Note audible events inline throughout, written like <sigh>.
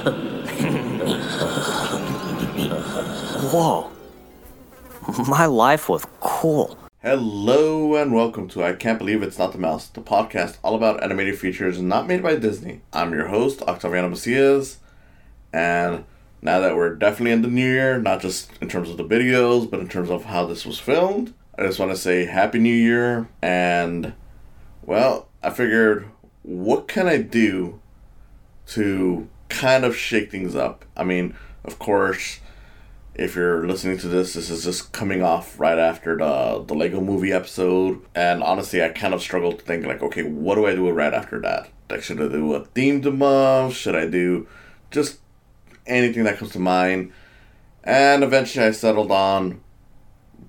<laughs> Whoa. My life was cool. Hello and welcome to I Can't Believe It's Not the Mouse, the podcast all about animated features not made by Disney. I'm your host, Octaviano Macias, and now that we're definitely in the new year, not just in terms of the videos, but in terms of how this was filmed, I just want to say Happy New Year, and well, I figured, what can I do to kind of shake things up? I mean, of course, if you're listening to this, this is just coming off right after the the Lego Movie episode, and honestly, I kind of struggled to think like, okay, what do I do right after that? Like, should I do a themed month? Should I do just anything that comes to mind? And eventually, I settled on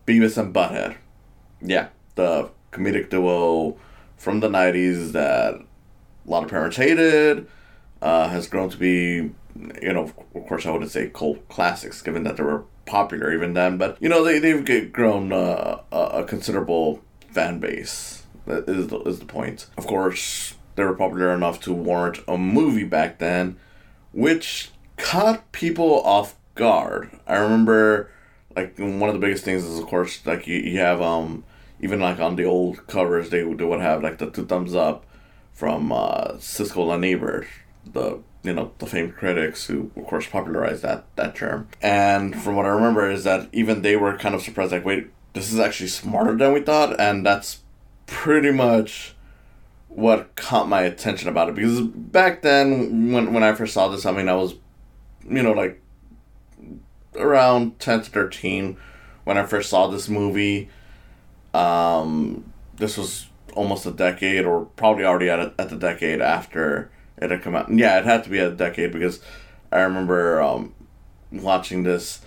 Beavis and Butthead. Yeah, the comedic duo from the '90s that a lot of parents hated. Uh, has grown to be you know, of course, I wouldn't say cult classics, given that they were popular even then, but you know, they they've grown uh, a considerable fan base. That is the, is the point. Of course, they were popular enough to warrant a movie back then, which caught people off guard. I remember, like one of the biggest things is, of course, like you, you have um even like on the old covers they, they would have like the two thumbs up from uh, Siskel and Ebert, the you know the famed critics who of course popularized that that term. And from what i remember is that even they were kind of surprised like wait this is actually smarter than we thought and that's pretty much what caught my attention about it. Because back then when, when i first saw this i mean i was you know like around 10 to 13 when i first saw this movie. Um this was almost a decade or probably already at, a, at the decade after it had come out. Yeah, it had to be a decade because I remember um, watching this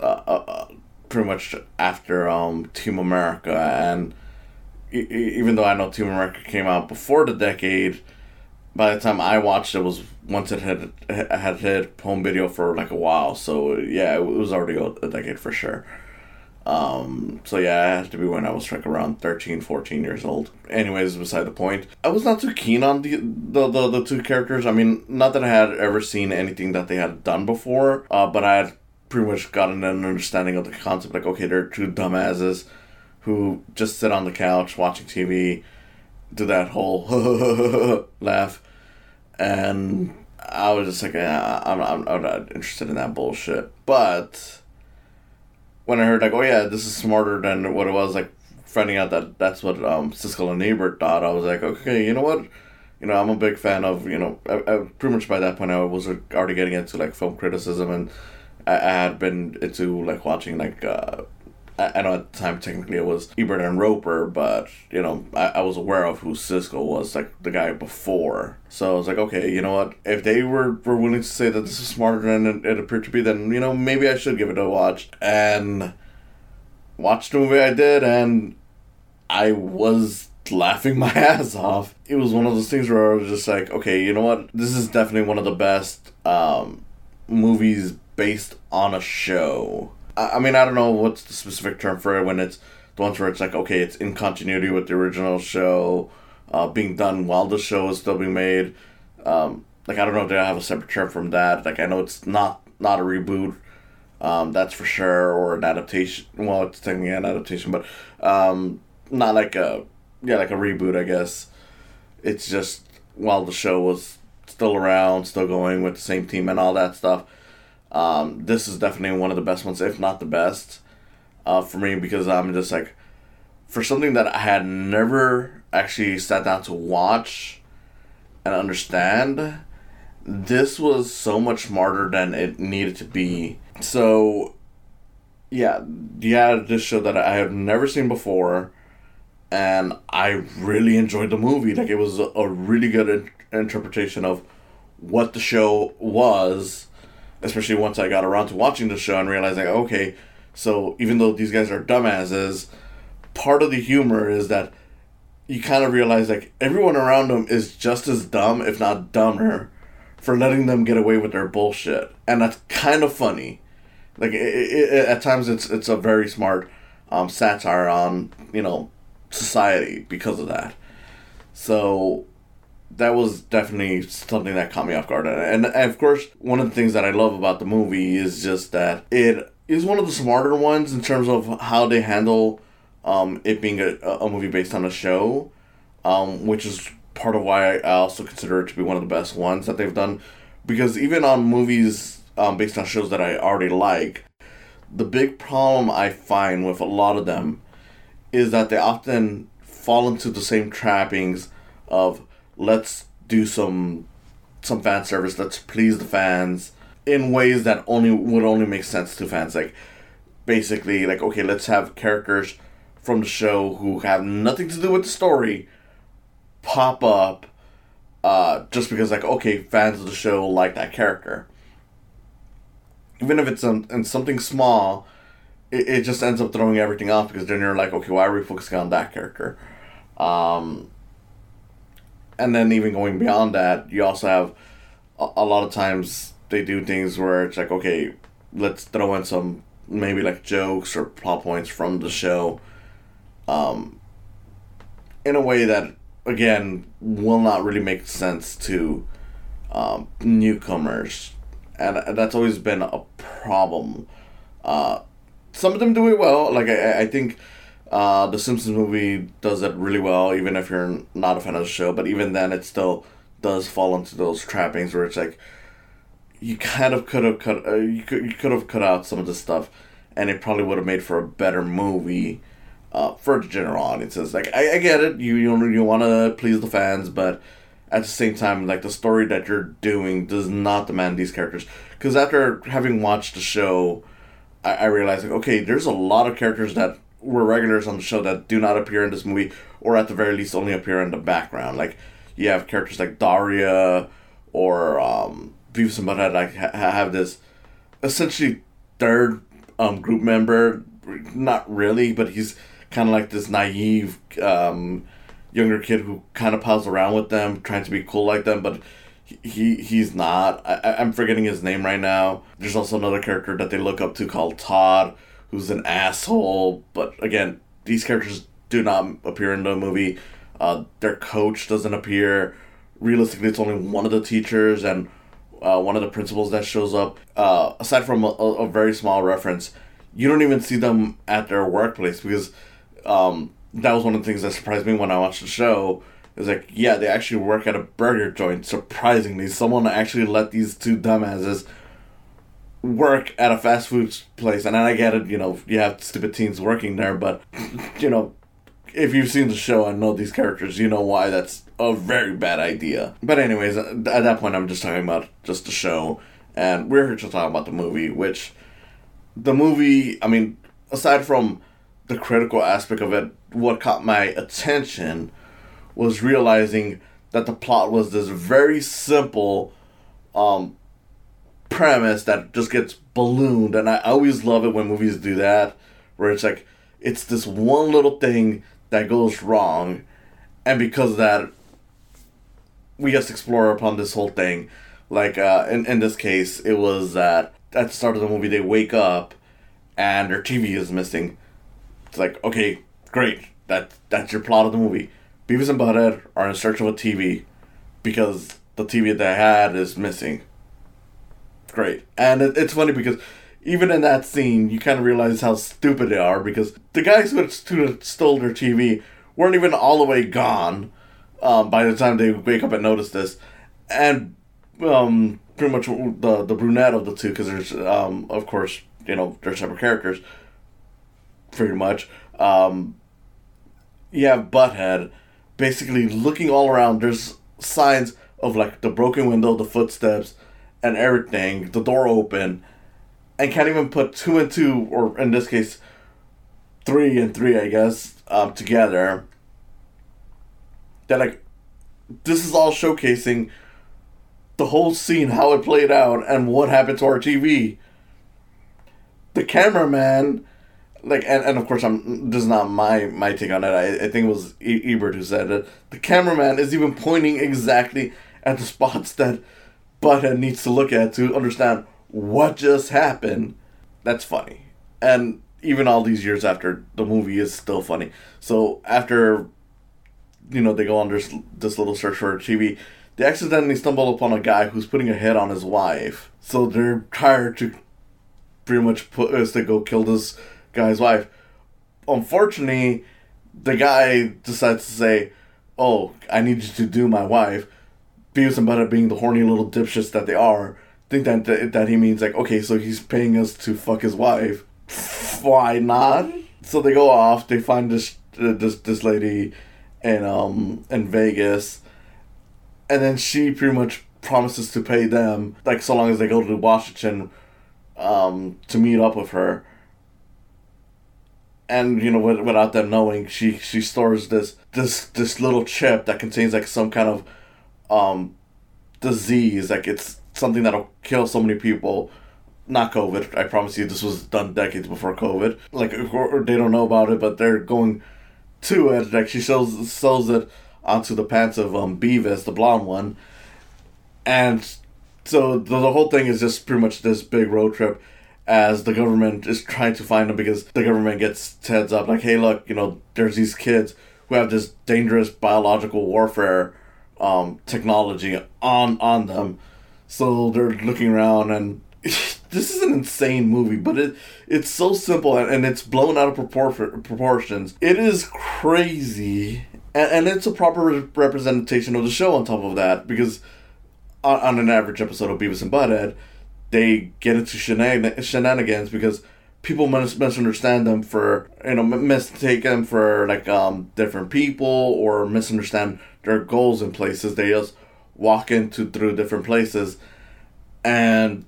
uh, uh, uh pretty much after um, Team America, and e- even though I know Team America came out before the decade, by the time I watched it was once it had had hit home video for like a while. So yeah, it was already a decade for sure. Um, so yeah, it had to be when I was like around 13, 14 years old. Anyways, beside the point. I was not too keen on the, the, the, the two characters. I mean, not that I had ever seen anything that they had done before, uh, but I had pretty much gotten an understanding of the concept. Like, okay, they're two dumbasses who just sit on the couch watching TV, do that whole <laughs> laugh, and I was just like, yeah, I'm, I'm, I'm not interested in that bullshit. But when I heard like, oh yeah, this is smarter than what it was, like finding out that that's what um, Siskel and Ebert thought, I was like, okay, you know what? You know, I'm a big fan of, you know, I, I pretty much by that point I was already getting into like film criticism and I, I had been into like watching like uh, I, know at the time technically it was Ebert and Roeper, but you know I, I was aware of who Siskel was, like the guy before. So I was like, okay, you know what? If they were, were willing to say that this is smarter than it, it appeared to be, then you know maybe I should give it a watch. And watched the movie I did, and I was laughing <laughs> my ass off. It was one of those things where I was just like, okay, you know what? This is definitely one of the best um, movies based on a show I mean, I don't know what's the specific term for it when it's the ones where it's like, okay, it's in continuity with the original show, uh, being done while the show is still being made. Um, like, I don't know if they have a separate term from that. Like, I know it's not not a reboot, um, that's for sure, or an adaptation. Well, it's technically an adaptation, but um, not like a yeah, like a reboot, I guess. It's just while the show was still around, still going with the same team and all that stuff. Um, this is definitely one of the best ones, if not the best, uh, for me because I'm just like, for something that I had never actually sat down to watch and understand, this was so much smarter than it needed to be. So, yeah, yeah, this show that I have never seen before, and I really enjoyed the movie. Like, it was a really good in- interpretation of what the show was especially once I got around to watching the show and realizing, okay, so even though these guys are dumbasses, part of the humor is that you kind of realize like everyone around them is just as dumb, if not dumber, for letting them get away with their bullshit, and that's kind of funny. Like it, it, at times, it's it's a very smart um, satire on you know society because of that. So that was definitely something that caught me off guard. And, of course, one of the things that I love about the movie is just that it is one of the smarter ones in terms of how they handle um, it being a, a movie based on a show, um, which is part of why I also consider it to be one of the best ones that they've done. Because even on movies um, based on shows that I already like, the big problem I find with a lot of them is that they often fall into the same trappings of let's do some some fan service, let's please the fans in ways that only would only make sense to fans. Like basically like okay, let's have characters from the show who have nothing to do with the story pop up uh, just because like okay fans of the show like that character. Even if it's um, in something small it, it just ends up throwing everything off because then you're like okay why are we focusing on that character? Um, and then even going beyond that you also have a, a lot of times they do things where it's like okay let's throw in some maybe like jokes or plot points from the show um, in a way that again will not really make sense to um, newcomers, and that's always been a problem. Uh, some of them do it well. Like I, I think uh, the Simpsons movie does it really well, even if you're not a fan of the show. But even then, it still does fall into those trappings where it's like you kind of could have cut uh, you could you could have cut out some of the stuff, and it probably would have made for a better movie uh, for the general audiences. Like I, I get it, you you you want to please the fans, but at the same time, like the story that you're doing does not demand these characters. Because after having watched the show, I, I realized like okay, there's a lot of characters that were regulars on the show that do not appear in this movie, or at the very least only appear in the background. Like you have characters like Daria or um, Beavis and Butthead like ha- have this essentially third um, group member. Not really, but he's kind of like this naive um, younger kid who kind of pals around with them, trying to be cool like them, but he he's not. I, I'm forgetting his name right now. There's also another character that they look up to called Todd, who's an asshole. But again, these characters do not appear in the movie. Uh, their coach doesn't appear. Realistically, it's only one of the teachers and uh, one of the principals that shows up. Uh, aside from a, a very small reference, you don't even see them at their workplace because um, that was one of the things that surprised me when I watched the show. It was like, yeah, they actually work at a burger joint. Surprisingly, someone actually let these two dumbasses work at a fast food place. And I get it, you know, you have stupid teens working there, but, you know, if you've seen the show and know these characters, you know why that's a very bad idea. But, anyways, at that point, I'm just talking about just the show. And we're here to talk about the movie, which the movie, I mean, aside from the critical aspect of it, what caught my attention was realizing that the plot was this very simple um, premise that just gets ballooned. And I always love it when movies do that, where it's like, it's this one little thing that goes wrong. And because of that, we just explore upon this whole thing. Like, uh, in, in this case, it was that at the start of the movie, they wake up and their TV is missing it's like, okay, great. That that's your plot of the movie. Beavis and Butthead are in search of a TV because the TV that they had is missing. Great. And it, it's funny because even in that scene, you kind of realize how stupid they are because the guys who stole their TV weren't even all the way gone um, by the time they wake up and notice this. And um, pretty much the, the brunette of the two, because there's, um, of course, you know, they're separate characters pretty much. Um, you have Butthead basically looking all around. There's signs of like the broken window, the footsteps, and everything, the door open, and can't even put two and two, or in this case, three and three, I guess, um, together. That like, this is all showcasing the whole scene, how it played out, and what happened to our TV. The cameraman like and, and of course I'm this is not my my take on it. I, I think it was e- Ebert who said it. The cameraman is even pointing exactly at the <laughs> spots that Butthead needs to look at to understand what just happened. That's funny, and even all these years after the movie is still funny. So after you know they go on this this little search for a TV. They accidentally stumble upon a guy who's putting a hit on his wife. So they're tired to pretty much put us to go kill this guy's wife. Unfortunately, the guy decides to say, "Oh, I need you to do my wife." Beavis and Butthead, being the horny little dipshits that they are, think that, that that he means like, okay, so he's paying us to fuck his wife. <laughs> Why not? So they go off. They find this uh, this this lady in um in Vegas, and then she pretty much promises to pay them like so long as they go to Washington, um, to meet up with her. And you know, without them knowing, she she stores this this this little chip that contains like some kind of um disease. Like it's something that'll kill so many people. Not COVID. I promise you, this was done decades before COVID. Like they don't know about it, but they're going to it. Like she sells sells it onto the pants of um Beavis, the blonde one, and so the, the whole thing is just pretty much this big road trip as the government is trying to find them because the government gets heads up like hey look you know there's these kids who have this dangerous biological warfare um, technology on on them. So they're looking around and <laughs> this is an insane movie but it it's so simple and, and it's blown out of propor- proportions. It is crazy and, and it's a proper re- representation of the show on top of that because on, on an average episode of Beavis and Butthead, they get into shenan- shenanigans because people mis- misunderstand them for you know mistake them for like um different people or misunderstand their goals in places. They just walk into through different places, and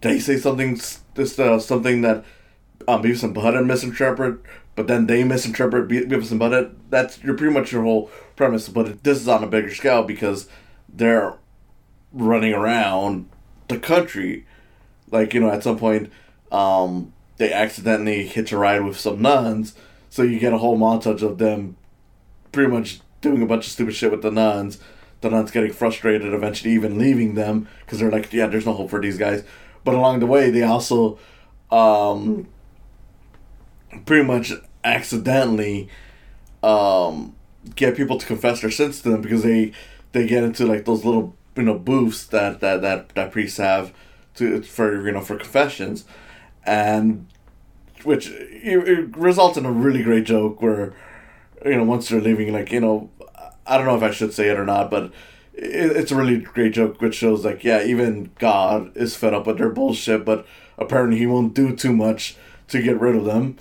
they say something this uh, something that um, Beavis and Butthead misinterpret, but then they misinterpret Be- Beavis and Butthead. That's you're pretty much your whole premise. But this is on a bigger scale because they're running around the country. Like, you know, at some point, um, they accidentally hitch a ride with some nuns, so you get a whole montage of them pretty much doing a bunch of stupid shit with the nuns. The nuns getting frustrated, eventually even leaving them because they're like, yeah, there's no hope for these guys. But along the way, they also um, pretty much accidentally um, get people to confess their sins to them because they they get into like those little you know booths that that that, that priests have to for you know for confessions, and which it, it results in a really great joke where you know once they're leaving like you know I don't know if I should say it or not, but it, it's a really great joke which shows like yeah even God is fed up with their bullshit, but apparently he won't do too much to get rid of them.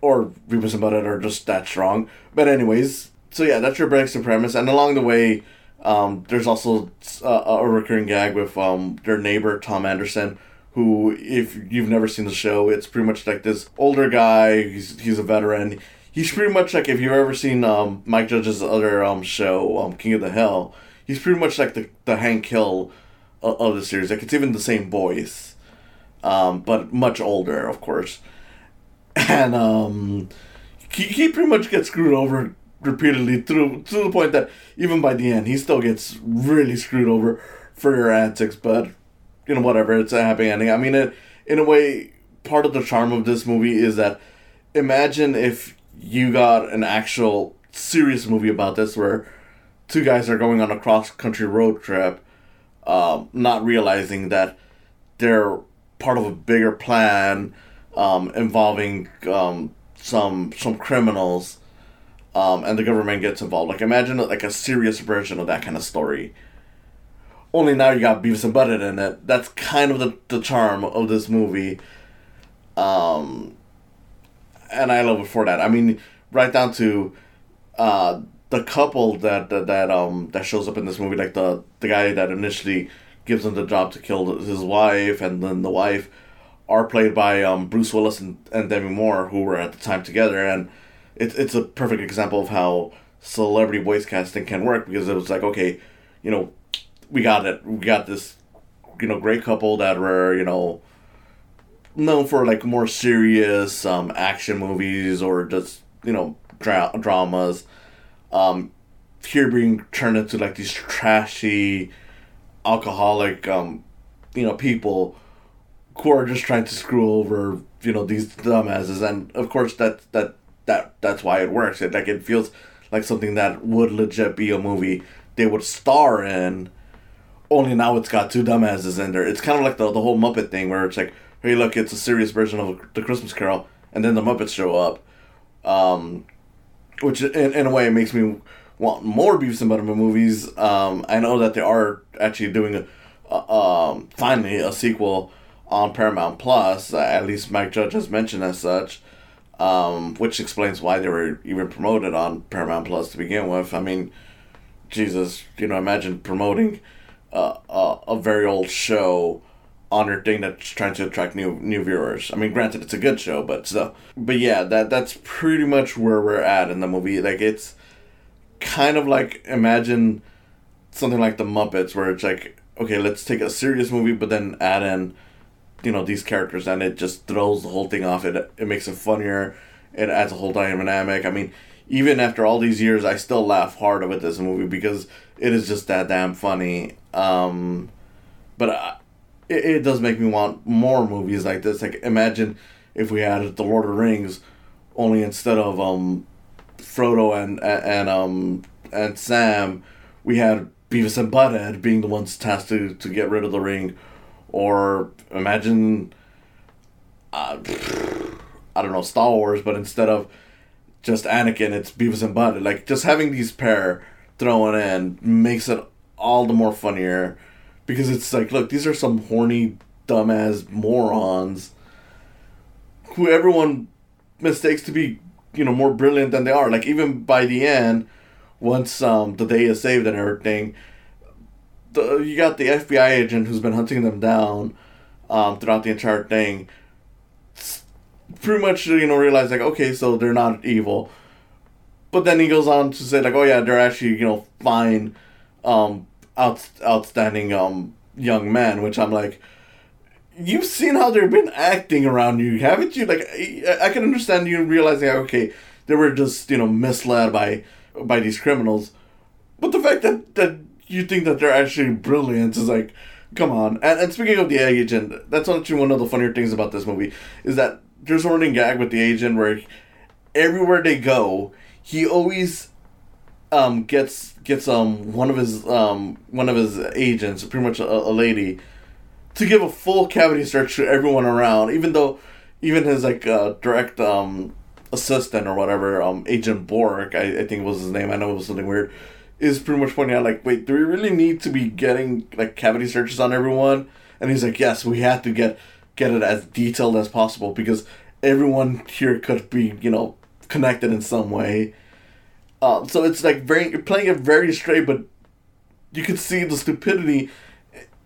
Or Beavis and Butthead are just that strong. But anyways, so yeah, that's your basic premise, and along the way, um, there's also a, a recurring gag with um, their neighbor Tom Anderson, who, if you've never seen the show, it's pretty much like this older guy. He's he's a veteran. He's pretty much like if you've ever seen um, Mike Judge's other um, show, um, King of the Hill. He's pretty much like the the Hank Hill of, of the series. Like it's even the same voice, um, but much older, of course. And um, he, he pretty much gets screwed over repeatedly through to the point that even by the end he still gets really screwed over for your antics but you know whatever it's a happy ending i mean it in a way part of the charm of this movie is that imagine if you got an actual serious movie about this where two guys are going on a cross country road trip um, not realizing that they're part of a bigger plan um, involving um, some some criminals um, and the government gets involved. Like imagine like a serious version of that kind of story. Only now you got Beavis and Butthead in it. That's kind of the, the charm of this movie. Um, and I love it for that. I mean, right down to uh, the couple that, that that um that shows up in this movie, like the the guy that initially gives him the job to kill his wife, and then the wife, are played by um Bruce Willis and, and Demi Moore, who were at the time together, and it's it's a perfect example of how celebrity voice casting can work because it was like okay, you know, we got it, we got this, you know, great couple that were you know known for like more serious um action movies or just you know dra- dramas, um, here being turned into like these trashy, alcoholic um, you know people who are just trying to screw over you know these dumbasses and of course that that that that's why it works. It like it feels like something that would legit be a movie they would star in. Only now it's got two dumbasses in there. It's kind of like the the whole Muppet thing where it's like, hey, look, it's a serious version of the Christmas Carol, and then the Muppets show up, um, which in, in a way makes me want more Beavis and Butthead movies. Um, I know that they are actually doing a, uh, um, finally a sequel on Paramount Plus. At least Mike Judge has mentioned as such, um, which explains why they were even promoted on Paramount Plus to begin with. I mean, Jesus, you know, imagine promoting uh, a, a very old show on your thing that's trying to attract new new viewers. I mean, granted, it's a good show, but still. But yeah, that that's pretty much where we're at in the movie. Like it's kind of like imagine something like the Muppets, where it's like, okay, let's take a serious movie, but then add in, you know, these characters, and it just throws the whole thing off. It it makes it funnier. It adds a whole dynamic. I mean, even after all these years, I still laugh hard with this movie because it is just that damn funny. Um, but I, it, it does make me want more movies like this. Like imagine if we had The Lord of the Rings, only instead of um, Frodo and and um and Sam, we had Beavis and Butthead being the ones tasked to, to get rid of the ring, or imagine, uh, I don't know Star Wars, but instead of just Anakin, it's Beavis and Butthead. Like just having these pair thrown in makes it all the more funnier because it's like, look, these are some horny, dumbass morons who everyone mistakes to be, you know, more brilliant than they are. Like even by the end, once um the day is saved and everything, the you got the FBI agent who's been hunting them down, um throughout the entire thing. Pretty much, you know, realize like, okay, so they're not evil. But then he goes on to say like, oh yeah, they're actually you know fine, um, out, outstanding um young man, which I'm like, you've seen how they've been acting around you, haven't you? Like, I, I can understand you realizing, okay, they were just you know misled by by these criminals, but the fact that that you think that they're actually brilliant is like, come on. And and speaking of the agent, that's actually one of the funnier things about this movie is that there's a running gag with the agent where everywhere they go, he always um gets gets um one of his um one of his agents, pretty much a, a lady, to give a full cavity search to everyone around, even though even his like uh, direct um assistant or whatever, um Agent Bork, I, I think was his name, I know it was something weird, is pretty much pointing out like, wait, do we really need to be getting like cavity searches on everyone? And he's like, Yes, we have to get get it as detailed as possible because everyone here could be, you know, connected in some way. Um, so it's like very you're playing it very straight, but you can see the stupidity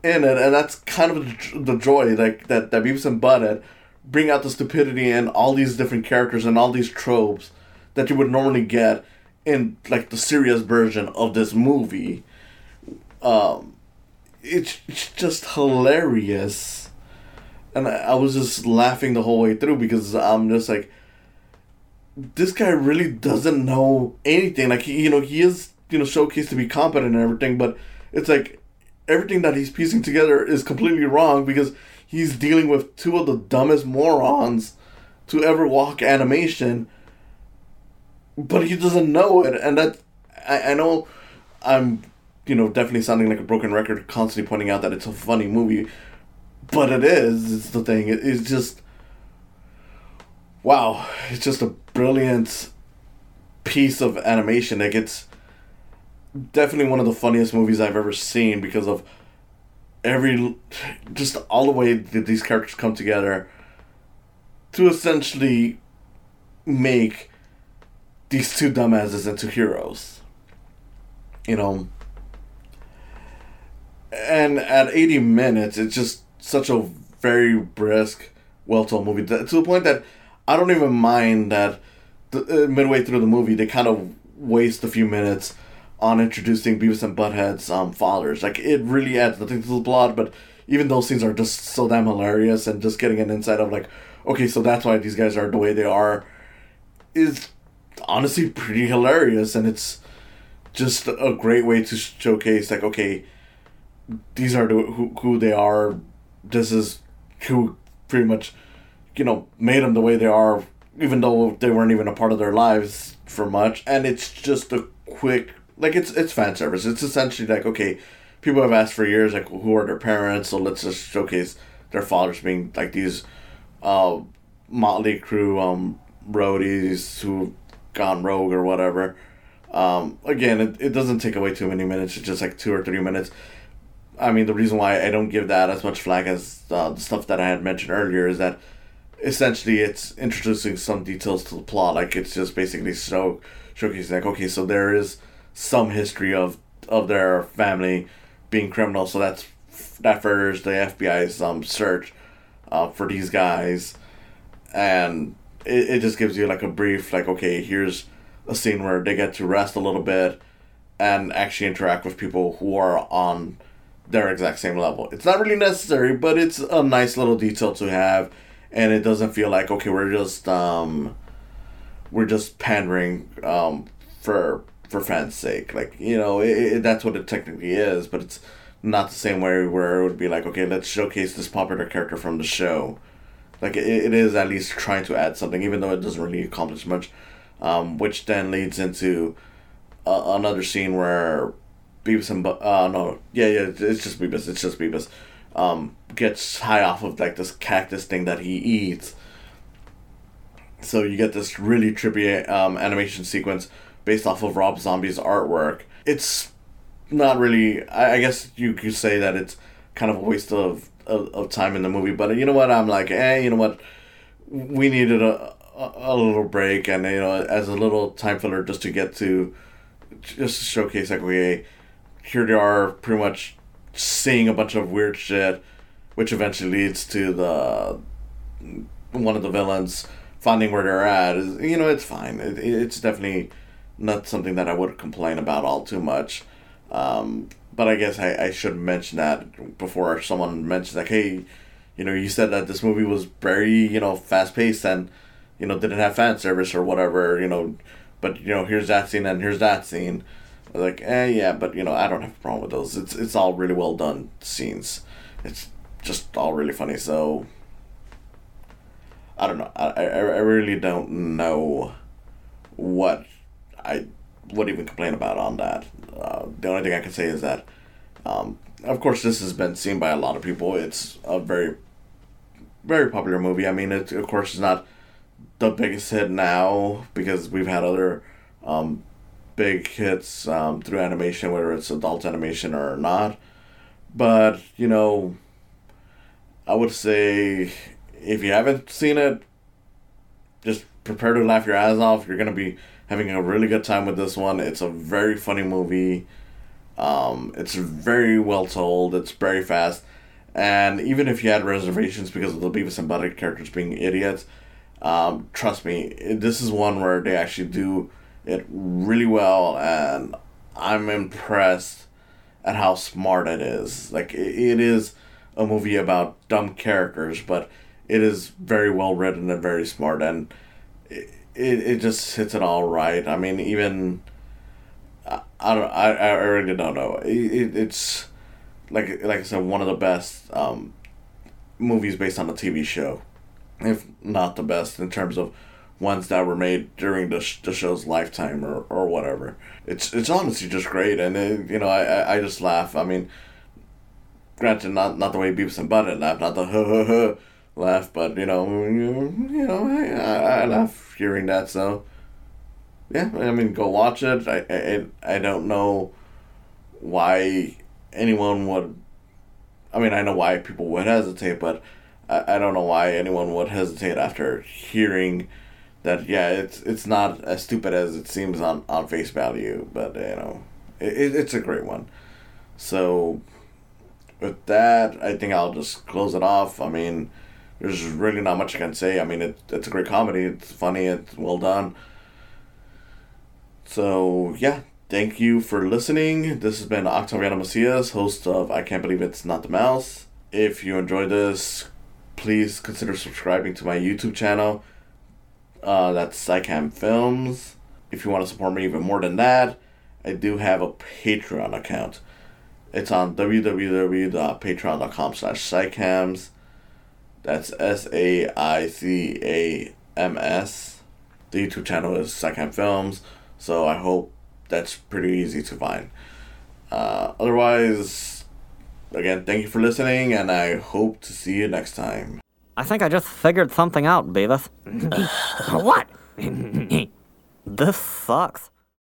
in it, and that's kind of the joy like that that Beavis and Butthead bring out the stupidity in all these different characters and all these tropes that you would normally get in like the serious version of this movie. Um, it's, it's just hilarious, and I, I was just laughing the whole way through because I'm just like this guy really doesn't know anything. Like he, you know, he is you know showcased to be competent and everything, but it's like everything that he's piecing together is completely wrong because he's dealing with two of the dumbest morons to ever walk animation. But he doesn't know it, and that I, I know I'm you know definitely sounding like a broken record, constantly pointing out that it's a funny movie, but it is. It's the thing. It, it's just wow. It's just a brilliant piece of animation. Like it's definitely one of the funniest movies I've ever seen because of every just all the way that these characters come together to essentially make these two dumbasses into heroes. You know. And at 80 minutes, it's just such a very brisk, well told movie to the point that I don't even mind that the, uh, midway through the movie they kind of waste a few minutes on introducing Beavis and Butthead's um, fathers. Like it really adds nothing to the plot, but even those scenes are just so damn hilarious and just getting an insight of like, okay, so that's why these guys are the way they are, is honestly pretty hilarious, and it's just a great way to showcase like, okay, these are the, who who they are. This is who pretty much, you know, made them the way they are even though they weren't even a part of their lives for much, and it's just a quick like it's it's fan service. It's essentially like okay, people have asked for years like who are their parents, so let's just showcase their fathers being like these uh Mötley Crüe um roadies who gone rogue or whatever. Um, again, it, it doesn't take away too many minutes. It's just like two or three minutes. I mean, the reason why I don't give that as much flag as uh, the stuff that I had mentioned earlier is that essentially it's introducing some details to the plot. Like it's just basically show showcasing like okay, so there is some history of of their family being criminal, so that's that furthers the FBI's um search uh, for these guys, and it, it just gives you like a brief like okay, here's a scene where they get to rest a little bit and actually interact with people who are on their exact same level. It's not really necessary, but it's a nice little detail to have and it doesn't feel like okay we're just um we're just pandering um for for fans sake. Like you know it, it, that's what it technically is but it's not the same way where it would be like okay let's showcase this popular character from the show. Like it, it is at least trying to add something even though it doesn't really accomplish much um which then leads into another scene where Beavis and Bu- uh no yeah yeah it's just Beavis it's just Beavis um, gets high off of like this cactus thing that he eats. So you get this really trippy um, animation sequence based off of Rob Zombie's artwork. It's not really. I, I guess you could say that it's kind of a waste of, of, of time in the movie. But you know what? I'm like, eh. You know what? We needed a, a, little break, and you know, as a little time filler, just to get to just to showcase like, okay, here they are, pretty much seeing a bunch of weird shit, which eventually leads to the one of the villains finding where they're at. Is you know it's fine. It, it's definitely not something that I would complain about all too much. Um, but I guess I, I should mention that before someone mentions like, hey, you know, you said that this movie was very you know fast paced and you know didn't have fan service or whatever. You know, but you know here's that scene and here's that scene like, eh, yeah, but you know, I don't have a problem with those. It's it's all really well done scenes. It's just all really funny. So I don't know. I I, I really don't know what I would even complain about on that. Uh, the only thing I can say is that, um, of course, this has been seen by a lot of people. It's a very, very popular movie. I mean, it of course is not the biggest hit now because we've had other um, big hits um, through animation, whether it's adult animation or not. But, you know, I would say if you haven't seen it, just prepare to laugh your ass off. You're going to be having a really good time with this one. It's a very funny movie. Um, it's very well told. It's very fast. And even if you had reservations because of the Beavis and Butthead characters being idiots, um, trust me, this is one where they actually do it really well, and I'm impressed at how smart it is. Like it, is a movie about dumb characters, but it is very well written and very smart, and it it, it just hits it all right. I mean, even I, I don't I, I really don't know. It, it's like like I said, one of the best um, movies based on a TV show, if not the best in terms of ones that were made during the, sh- the show's lifetime or, or whatever. It's it's honestly just great, and it, you know I, I just laugh. I mean, granted, not not the way Beavis and Butthead laugh, not the huh huh huh laugh, but you know you, you know I, I laugh hearing that. So yeah, I mean, go watch it. I I I don't know why anyone would. I mean, I know why people would hesitate, but I, I don't know why anyone would hesitate after hearing that yeah, it's it's not as stupid as it seems on, on face value, but you know, it, it's a great one. So with that, I think I'll just close it off. I mean, there's really not much I can say. I mean, it, it's a great comedy. It's funny. It's well done. So yeah, thank you for listening. This has been Octaviano Macias, host of I Can't Believe It's Not the Mouse. If you enjoyed this, please consider subscribing to my YouTube channel. Uh, that's SaiCam Films. If you want to support me even more than that, I do have a Patreon account. It's on www.patreon.com slash SaiCams. That's S-A-I-C-A-M-S. The YouTube channel is SaiCam Films, so I hope that's pretty easy to find. Uh, otherwise, again, thank you for listening, and I hope to see you next time. I think I just figured something out, Beavis. <laughs> what? <laughs> this sucks.